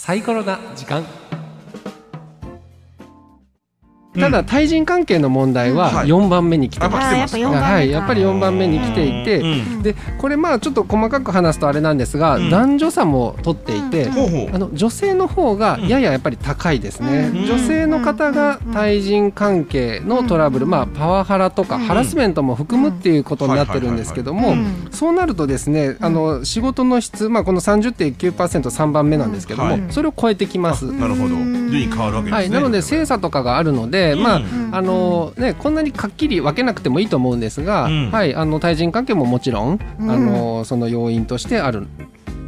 サイコロな時間。ただ対人関係の問題ははい。4番目に来てます、ぱ来てますあーやっぱ四番目か。はい、やっぱり4番目に来ていて、うん。でこれまあちょっと細かく話すとあれなんですが、うん。男女差も取っていて、あの女性の方がやややっぱり高いですね、うん。女性の方が対人関係のトラブル、まあ、パワハラとかうん。ハラスメントも含むっていうことになってるんですけども、うん。そうなるとですねあの仕事の質、まあ、この 30.9%3 番目なんですけども、はい。それを超えてきます。なるほど。順位変わるわけですね。はい、なので精査とかがあるので、まあうん。あのね、こんなにはっきり分けなくてもいいと思うんですが、うん。はい、あの対人関係ももちろん。あのその要因としてある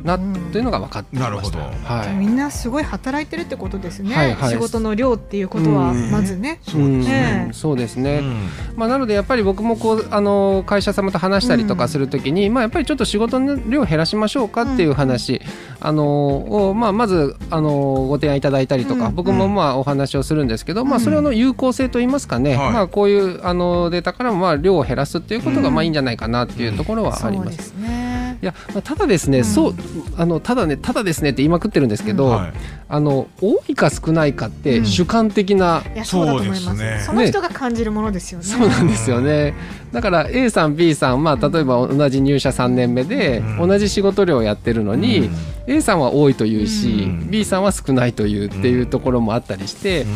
なというのが分かってきました。なるはい。みんなすごい働いてるってことですね、はいはい。仕事の量っていうことはうん。まずね、うんそうですね、うん。まあ、なのでやっぱり僕もこうあの会社様と話したりとかするときに、まあ、やっぱりちょっと仕事の量を減らしましょうかっていう話、あのをまあ、まずあのご提案いただいたりとか、うん。僕もまあお話をするんですけど、まあ、それの有効性といいますかね、はい。まあ、こういうあのデータからもまあ量を減らすっていうことがまあいいんじゃないかなっていうところはあります。そうですねいやまあただですね、うん。そうあのただねただですねって言いまくってるんですけど、はい。あの多いか少ないかってうん。主観的な、いやそうだと思います。そうですね。その人が感じるものですよね。そうなんですよね。だから A さん B さんまあ例えば同じ入社3年目でうん。同じ仕事量をやってるのに、A さんは多いというし、うん。B さんは少ないというっていうところもあったりして、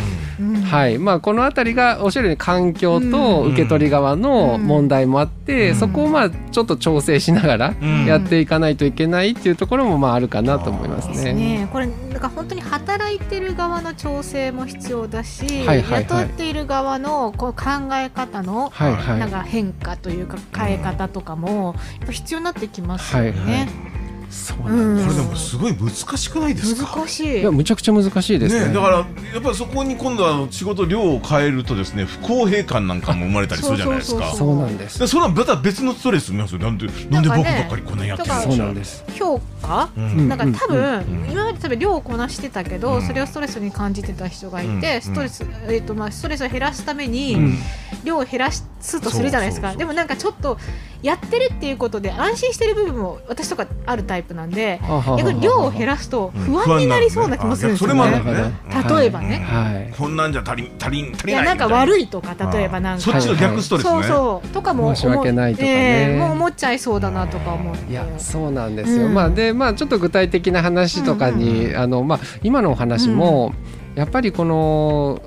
うん。はい。まあ、この辺りがおっしゃるように環境と受け取り側の問題もあって、うん。そこをまあちょっと調整しながらうん。やっていかないといけないっていうところもまああるかなと思いますですね。ねこれなんか本当に働いてる側の調整も必要だし、はいはいはい。雇っている側のこう考え方のはいはい。なんか変化というか変え方とかもやっぱ必要になってきますよね。はいはい。そうなんです。これでもすごい難しくないですか？難しい。いやむちゃくちゃ難しいですね。ね、だからやっぱりそこに今度は仕事量を変えるとですね不公平感なんかも生まれたりするじゃないですか。そうそうそうなんです。でそれはまた別のストレス見ますよ。なんでなんで僕ばっかりこんなにやってるの？そうなんです。評価？うん。なんか多分、うん今まで多分量をこなしてたけど、うん。それをストレスに感じてた人がいて、うんストレス、えっ、とまあストレスを減らすために、うん。量を減らすとするじゃないですか。でもなんかちょっとやってるっていうことで安心してる部分も私とかあるタイプなんで逆に量を減らすと不安になりそうな気もするんですよね。例えばね、はい。こんなんじゃ足り足りん足りないな。んか悪いいとか例えばなんか。そっちの逆ストレスね。そうそう。とかも申し訳ないとかね。ええもう思っちゃいそうだなとか思って。いやそうなんですよ、うん。まあでまあちょっと具体的な話とかに、あのまあ今のお話も、やっぱりこの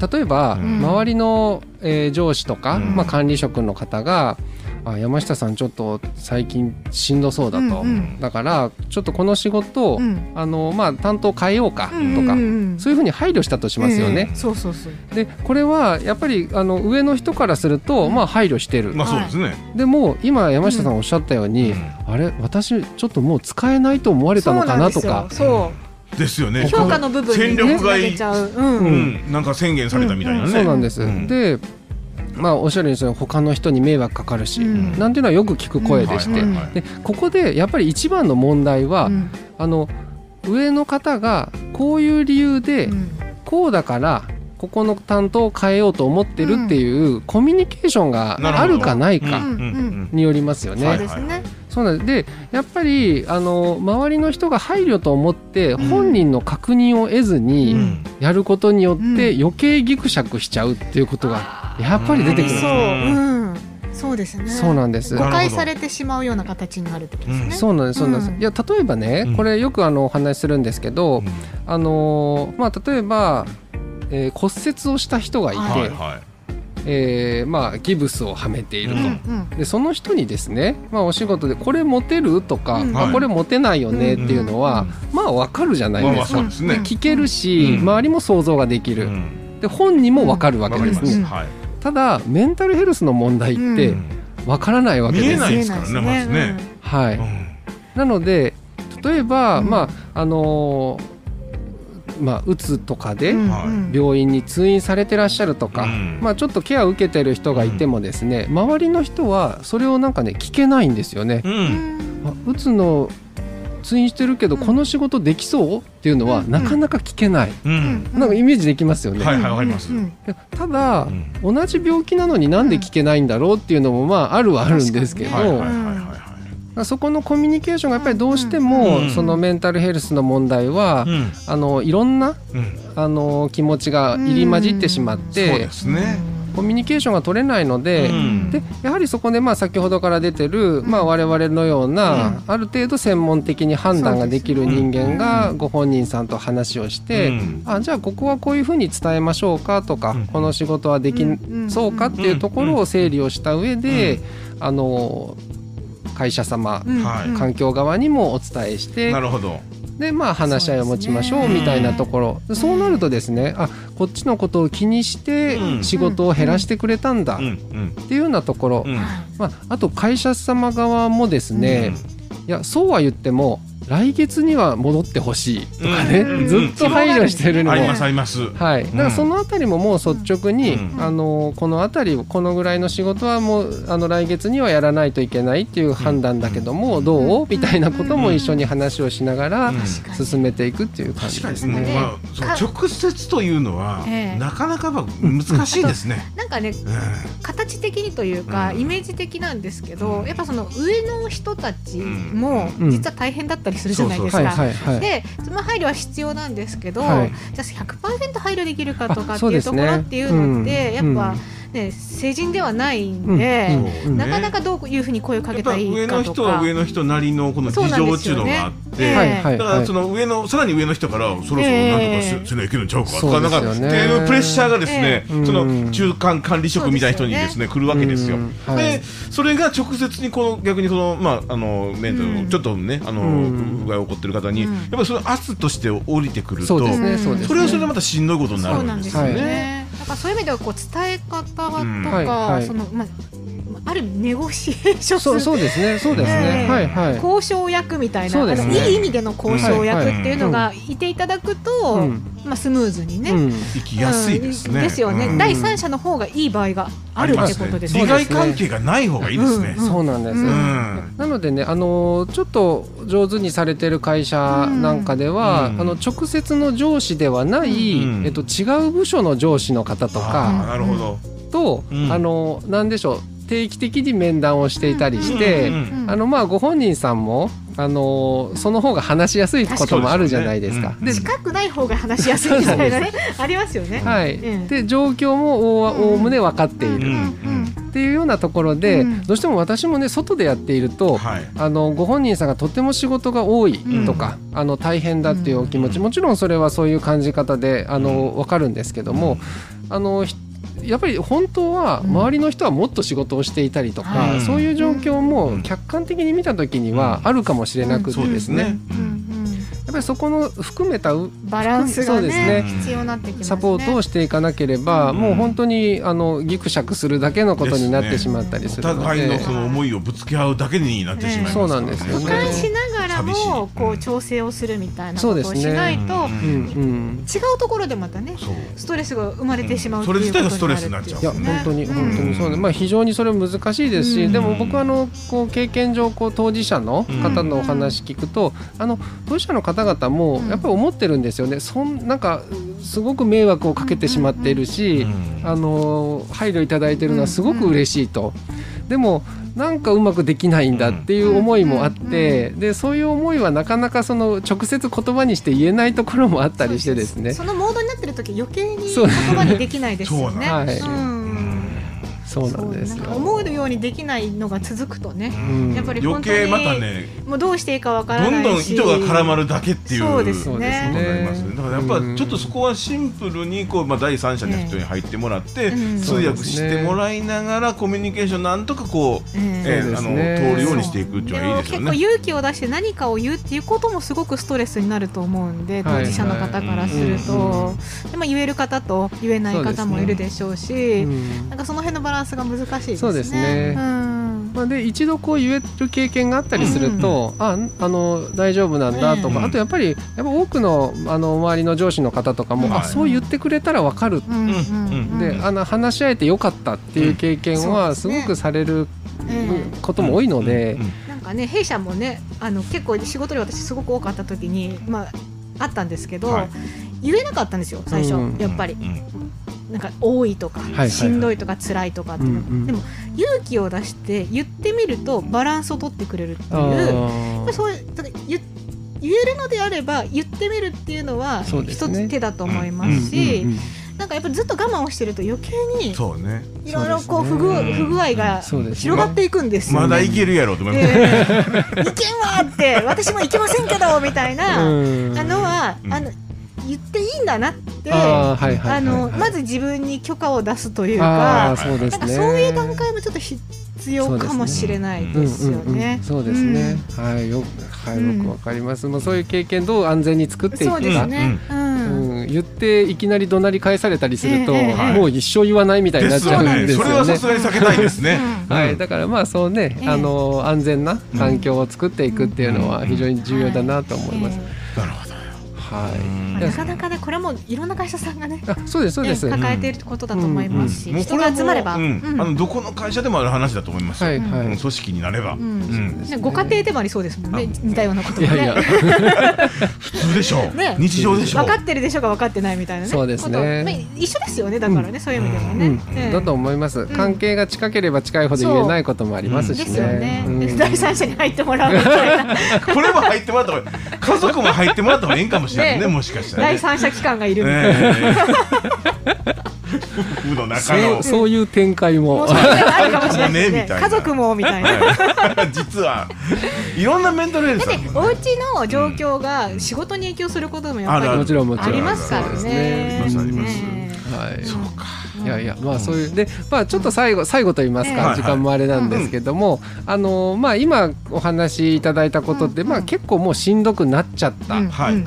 例えば、うん。周りの、えー上司とか、うん。まあ、管理職の方があ山下さんちょっと最近しんどそうだと、うんうん。だからちょっとこの仕事、うん。あのまあ、担当変えようかとか、うんうんうんそういうふうに配慮したとしますよね。ええ。そうそうそう。でこれはやっぱりあの上の人からすると、まあ、配慮してる、まあそうですね、でも今山下さんおっしゃったように、あれ私ちょっともう使えないと思われたのかなとか。そうなんですよね。評価の部分に戦力外。げちゃう、うん。なんか宣言されたみたいなね、そうなんです、うん。でまあおっしゃるように他の人に迷惑かかるし、うん。なんていうのはよく聞く声でして、うん。はいはいはい。でここでやっぱり一番の問題は、うん。あの上の方がこういう理由で、うん。こうだからここの担当を変えようと思ってるっていうコミュニケーションがあるかないかうん。うん。によりますよね。そうなんです。でやっぱりあの周りの人が配慮と思ってうん。本人の確認を得ずうにん。やることによってうん。余計ギクシャクしちゃうっていうことがやっぱり出てくるんですそう、ね。う。ん、そうですね。そうなんです。誤解されてしまうような形になるってことですね、そうなんですそうなんです、うん。いや例えばね、うん。これよくあのお話しするんですけど、あのーまあ例えば、えー骨折をした人がいて、はいはい。はえーまあギブスをはめていると、うんうん。でその人にですね、まあ、お仕事でこれ持てるとか、うん。はいあこれ持てないよねっていうのは、まあわかるじゃないまあまあですか。そうですね、聞けるし、うん。周りも想像ができる、うん。で本人もわかるわけです。ね、はい。ただメンタルヘルスの問題ってうん。わからないわけ見えです、ないですからねまずね。はい、うん。なので例えば、うん。まああのーまあうつとかで、うん。はい。うん病院に通院されてらっしゃるとか、うん。まあ、ちょっとケアを受けてる人がいてもですね、周りの人はそれをなんかね聞けないんですよね。ううんの通院してるけどうん。この仕事できそうっていうのはうん。なかなか聞けない、うん。なんかイメージできますよね。はいはいわかります。ただ、うん。同じ病気なのになんで聞けないんだろうっていうのもまああるはあるんですけど、そこのコミュニケーションがやっぱりどうしても、うんそのメンタルヘルスの問題は、うん。あのいろんなうん。あの気持ちが入り混じってしまっそうてで、すね。コミュニケーションが取れないので、うん。でやはりそこでまあ先ほどから出てる、まあ、我々のような、ある程度専門的に判断ができる人間がご本人さんと話をして、うん。あじゃあここはこういうふうに伝えましょうかとか、うん。この仕事はできそうかっていうところを整理をした上で、あの会社様、はい。環境側にもお伝えして、なるほど。でまあ話し合いを持ちましょうみたいなところ。そう,、そうなるとですねあこっちのことを気にしてうん。仕事を減らしてくれたんだっていうようなところ、うん。まあ、あと会社様側もですね、いやそうは言っても来月には戻ってほしいとかね、うんずっと配慮してるのも、ありますあります。はい、だからそのあたりももう率直に、うん。あのこのあたりこのぐらいの仕事はもうあの来月にはやらないといけないっていう判断だけども、どう？みたいなことも一緒に話をしながらうん。進めていくっていう感じですね。まあ、直接というのは、ええ。なかなか難しいですね。なんかねう形的にというか、うん。イメージ的なんですけど、やっぱその上の人たちもうん。実は大変だったりするじゃないですはいか。でその配慮は必要なんですけど、はい。じゃあ100%配慮できるかとかあっていうところっていうのって、うんやっぱ、ね、成人ではないんうんで、うんなかなかどういうふうに声をかけたらいい上の人はか。上の人なりのこの事情っていうのがあって、ええはいはいだからその上のさらに上の人からそろそろなんとかせないけるんちゃうかとかなんかっていうプレッシャーがですね、ええ。そうんの中間管理職みたいな人にですね来るわけですよ。うん。はい。でそれが直接にこの逆にそのまああのメンタルちょっとねあのうん。不具合起こってる方にうん。やっぱりその圧として降りてくるとそれはそれでまたしんどいことになるなんですよね。ね。だからそういう意味ではこう伝え方とか、うん。そのまあある意味ネゴシエーションすそうるそうですね、そうですね。ええ。はいはい。交渉役みたいな、ね。あのいい意味での交渉役っていうのがいていただくと、うん。まあスムーズにね。うん。生きやすいですね。うん。ですよね、うん。第三者の方がいい場合があるってことです利ね。害関係がない方がいいですね。うんそうなんです。うんなのでね、あのちょっと上手にされてる会社なんかでは、うんあの直接の上司ではない、うんえっと違う部署の上司の方とあかーなるほど。と、うんあのなんでしょう定期的に面談をしていたりして、あのまあご本人さんもあのその方が話しやすいこともあるじゃないですか。確かにで近くない方が話しやすいみたいなね ありますよね。はい、うんで状況もおおおむね分かっている。うんうんっていうようなところで、うん。どうしても私もね外でやっていると、はい。あのご本人さんがとても仕事が多いとか、あの大変だっていうお気持ち、うんもちろんそれはそういう感じ方であの、分かるんですけども、あのひやっぱり本当はうん。周りの人はもっと仕事をしていたりとか、はいそういう状況うもん。客観的に見た時にはあるかもしれなくてですすね。うん。うん。やっぱりそこの含めたうバランスがそうですね。ね必要になってきますね。サポートをしていかなければ、うん。もう本当にあのギクシャクするだけのことになってしまったりするのお互いので。その思いをぶつけ合うだけになってしまいますからね。そうなんですよね。俯瞰しなもこう調整をするみたいなそことをしうですね。ないと、うん。うん。うん違うところでまたね。ストレスが生まれてしまううんっていうことになるそれ自体がストレスになっちゃう。いや本当に本当にそうで、まあ、非常にそれ難しいですし、うん。でも僕はあのこう経験上こう当事者の方のお話聞くと、あの当事者の方々もやっぱり思ってるんですよね、そんなんかすごく迷惑をかけてしまっているし、うん。あの配慮いただいてるのはすごく嬉しいと。でもなんかうまくできないんだっていう思いもあって、でそういう思いはなかなかその直接言葉にして言えないところもあったりしてですね。そのモードになってる時余計にそう。言葉にできないですよね。そうなんですよ。うんそうなんです思うようにできないのが続くとね、うん。やっぱり余計またねもうどうしていいかわからどないし。んどん糸が絡まるだけっていうそうですね。だからやっぱうん。ちょっとそこはシンプルにこう、まあ、第三者の人に入ってもらって、うん。通訳してもらいながらコミュニケーションなんとかこう、えあの通るようにしていくっていうのはいいですよも結構ね。勇気を出して何かを言うっていうこともすごくストレスになると思うんで、はい。当事者の方からすると、うん。でまあ、言える方と言えない方もいるでしょうしうん。なんかその辺のバランスが難しいですね。そうですね。うん。まあ、で一度こう言える経験があったりすると、ああの大丈夫なんだとか、うん。あとやっぱりやっぱ多くのあの周りの上司の方とかも、はいあそう言ってくれたら分かる、うんうんうん。であの話し合えてよかったっていう経験うん。はすごくされるえことも多いので、なんかね弊社もねあの結構仕事量私すごく多かった時にまああったんですけど、はい言えなかったんですよ最初、うんやっぱり。うんなんか多いとか、はいはいしんどいとか辛いとかっていうの。が、うんうん。でも勇気を出して言ってみるとバランスを取ってくれるっていう。そう言言えるのであれば言ってみるっていうのは一つ手だと思いますし、なんかやっぱりずっと我慢をしてると余計にそうね。いろいろこう不具不具合が広がっていくんですよ、ね。まだいけるやろうと思います。ええいけんわって私もいけませんけどみたいな、うん。あのは、うん。あの言っていいんだなってまず自分に許可を出すというあかーそうね。なんかそういう段階もちょっと必要かもしれないですよね。そうですね。はい、よ、はい、うんよくわかります。もうそういう経験どう安全に作っていくか。そうですね。ううん。ん、言っていきなり怒鳴り返されたりすると、もう一生言わないみたいになっちゃうんですそれはよね。さすがに避けたいですね。うん。はい、だからまあそうね、ええ。あの安全な環境を作っていくっていうのは非常に重要だなと思います。なるほどはい。なかなかねこれもいろんな会社さんがねあ、そうですそうです。抱えていることだと思いますし、人が集まれば、あのどこの会社でもある話だと思いますよ。はい。うん。組織になれば。ご家庭でもありそうですもんね似たようなこともね。いやいや、普通でしょう。ね。日常でしょう。分かってるでしょうが分かってないみたいなね。そうですね。一緒ですよねだからね、そういう意味ではね、だと思います。関係が近ければ近いほど言えないこともありますしね。ですよね、うん。第三者に入ってもらうみたいな。これも入ってもらった方が家族も入ってもらった方がいいんかもしれないねねもしかしたらね。第三者機関がいるみたいな、の中そうのそういう展開も。もしれないですね。ねみたいな。家族もみたいな。実はいろんなメンタルヘルスであるお家の状況が仕事に影響することもやっぱりあるある。もちろんもちろん。ありますからね。ね。ありますあります。ねはい。そうかいやいやまあそういうでまあちょっと最後最後と言いますえかえ時間もあれなんですけどもあのまあ今お話しいただいたことってうん。まあ結構もうしんどくなっちゃった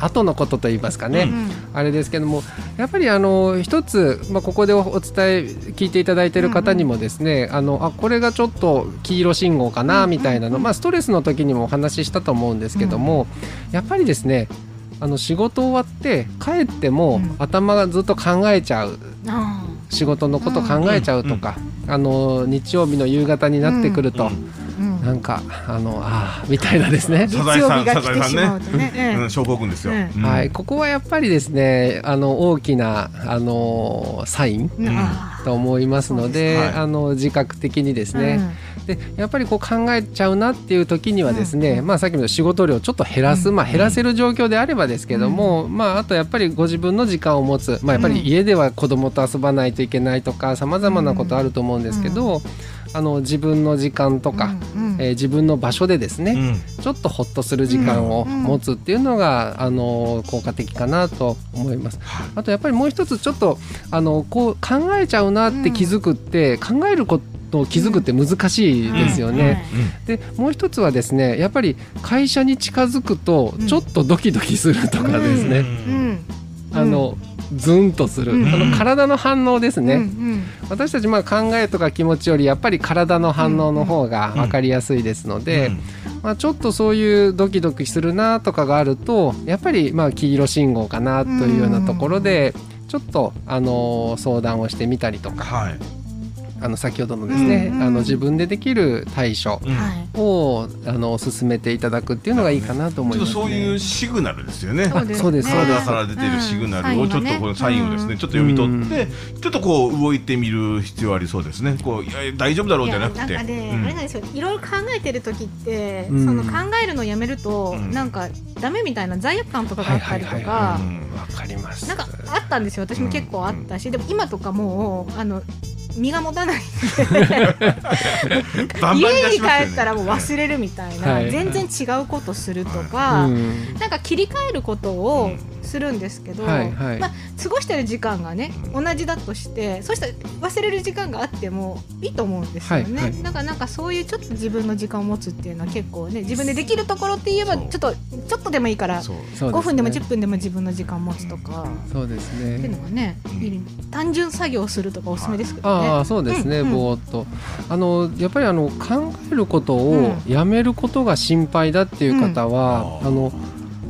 後のことと言いますかね。うんあれですけどもやっぱりあの一つまあここでおお伝え聞いていただいている方にもですねあのあこれがちょっと黄色信号かなみたいなのまあストレスの時にもお話ししたと思うんですけどもやっぱりですねあの仕事終わって帰ってもうん。頭がずっと考えちゃう。あ仕事のこと考えちゃうとか、あの日曜日の夕方になってくると、なんかあのああみたいなですね、月 サザエさん曜日が来てしまうとね。ええうん。症候群ですよ。うん。うん。はい、ここはやっぱりですねあの大きなあのサインと思いますので、あの自覚的にですね、でやっぱりこう考えちゃうなっていう時にはですね、うん。うんまあ、さっきの仕事量ちょっと減らす、うん。まあ、減らせる状況であればですけども、まあ、あとやっぱりご自分の時間を持つ、まあ、やっぱり家では子供と遊ばないといけないとかさまざまなことあると思うんですけど、あの自分の時間とか、うんうん。えー自分の場所でですね、うん。ちょっとほっとする時間をうん持つっていうのが、あの効果的かなと思います。あとやっぱりもう一つちょっとあのこう考えちゃうなって気づくって、考えることを気づくって難しいですよね。でもう一つはですねやっぱり会社に近づくとうん。ちょっとドキドキするとかですね、うん。うん。あのズンとする、うん。あの体の反応ですね、うんうん。私たちまあ考えとか気持ちよりやっぱり体の反応の方が分かりやすいですので、まあ、ちょっとそういうドキドキするなとかがあるとやっぱりまあ黄色信号かなというようなところでちょっとあの相談をしてみたりとか。はいあの先ほどのですね、うんうんあの自分でできる対処うん。あの進めていただくっていうのがいいかなと思います、ね。ちょっとそういうシグナルですよね。そうですそうですそうです体から出てるシグナルをちょっとこのサインをですねちょっと読み取ってちょっとこう動いてみる必要ありそうですね。こういや大丈夫だろうじゃなくて。あれなんですよいろいろ考えてる時って、うんその考えるのやめると、うん。なんかダメみたいな罪悪感とかがあったりとか、はいはいはいうん。わかります。なんかあったんですよ。私も結構あったし、でも今とかもうあの身が持たない。家に帰ったらもう忘れるみたいな、はい。全然違うことするとか、うん。なんか切り替えることをするんですけど、はいはい。まあ、過ごしてる時間がね同じだとしてそうしたら忘れる時間があってもいいと思うんですよね、はいはい。だからなんかそういうちょっと自分の時間を持つっていうのは結構ね自分でできるところって言えばちょっとちょっとでもいいからそう。そう5分でもすね10分でも自分の時間を持つとか、そうですっていうね。のがね、単純作業するとかおすすめですけどね。ああそうですね、うんうん。ぼーっと。あのやっぱりあの考えることをやめることが心配だっていう方は、うん。あの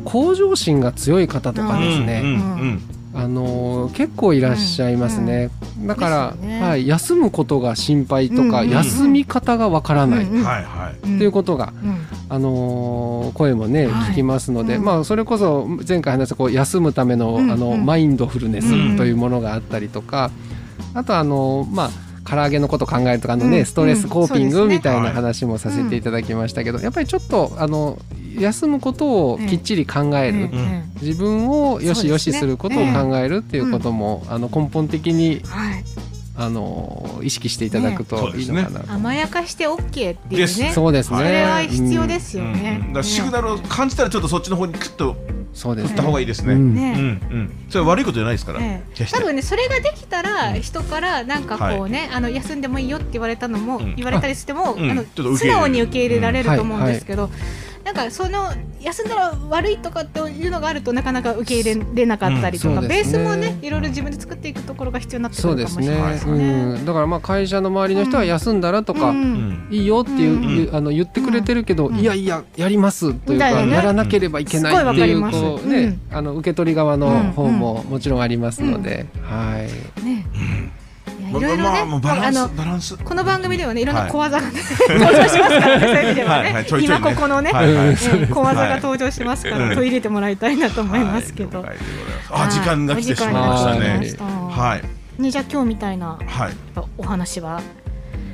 向上心が強い方とかですね、うんうんあの結構いらっしゃいますね、だから、ですよね。はい、休むことが心配とか、うん休み方がわからない、うんうんはいはい。うん。っていうことが、うん。あのー声もね、はい。聞きますので、うん。まあ、それこそ前回話したこう休むための,、うんあのうんマインドフルネスうんというものがあったりとか、あとあのまあ唐揚げのこと考えるとかのね、うん、ストレスコーピングみたいな話もさせていただきましたけど、やっぱりちょっとあの休むことをきっちり考える、自分をよしよしすることを考えるっていうことも、あの根本的に、あの意識していただくといいのかな、ね、甘やかして OK っていうね。そうですね。それは必要ですよね、うん。うん、シグナルを感じたらちょっとそっちの方にクッとそうです、ね、った方がいいですね。う。ん、ね、うん、それ悪いことじゃないですから。え。え、多分ね、それができたら、人からなんかこうね、あの休んでもいいよって言われたのも、言われたりしても、あの素直に受け入れられると思うんですけど。なんかその休んだら悪いとかっていうのがあるとなかなか受け入れれなかったりとか、うんね、ベースもねいろいろ自分で作っていくところが必要になってくるかもしれない。ですね。うん、だからまあ会社の周りの人は休んだらとか、いいよっていう、あの言ってくれてるけど、いやいややりますというか、やらなければいけないっていうこうね、あの受け取り側の方ももちろんありますので、はい。ね。いろいろね、あのこの番組ではねいろんな小技が、登場しますからね、そういう意味ではね、今ここのね、小技が登場しますから、取り入れてもらいたいなと思いますけど。あ、時間が来てしまいましたね。はい。ね、じゃあ今日みたいな、お話は？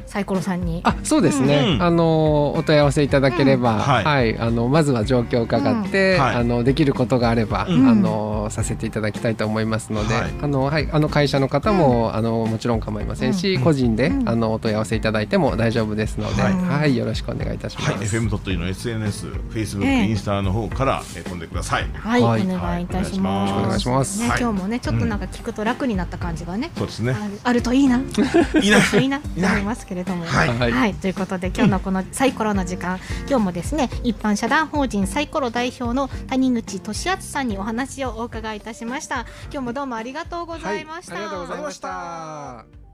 サイコロさんに。あそうですね、うん、あのお問い合わせいただければ、うん、はい、はい、あのまずは状況を伺って、うん、あのできることがあれば、あのさせていただきたいと思いますので、はい、あのはい。あの会社の方も、あのもちろん構いませんし、個人で、あのお問い合わせいただいても大丈夫ですので、はい、よろしくお願いいたします。はい、FM ドットの SNS、Facebook、えー、インスタの方から飛んでください。はい、お願いいたします。お願いします。ね、今日もねちょっとなんか聞くと楽になった感じがね、そうですね。あるといいな、いい。な、いいなと思いますけれども、はい。はい、ということで今日のこのサイコロの時間。今日もですね一般社団法人サイコロ代表の谷口俊敦さんにお話をお伺いいたしました。今日もどうもありがとうございました、はい、ありがとうございました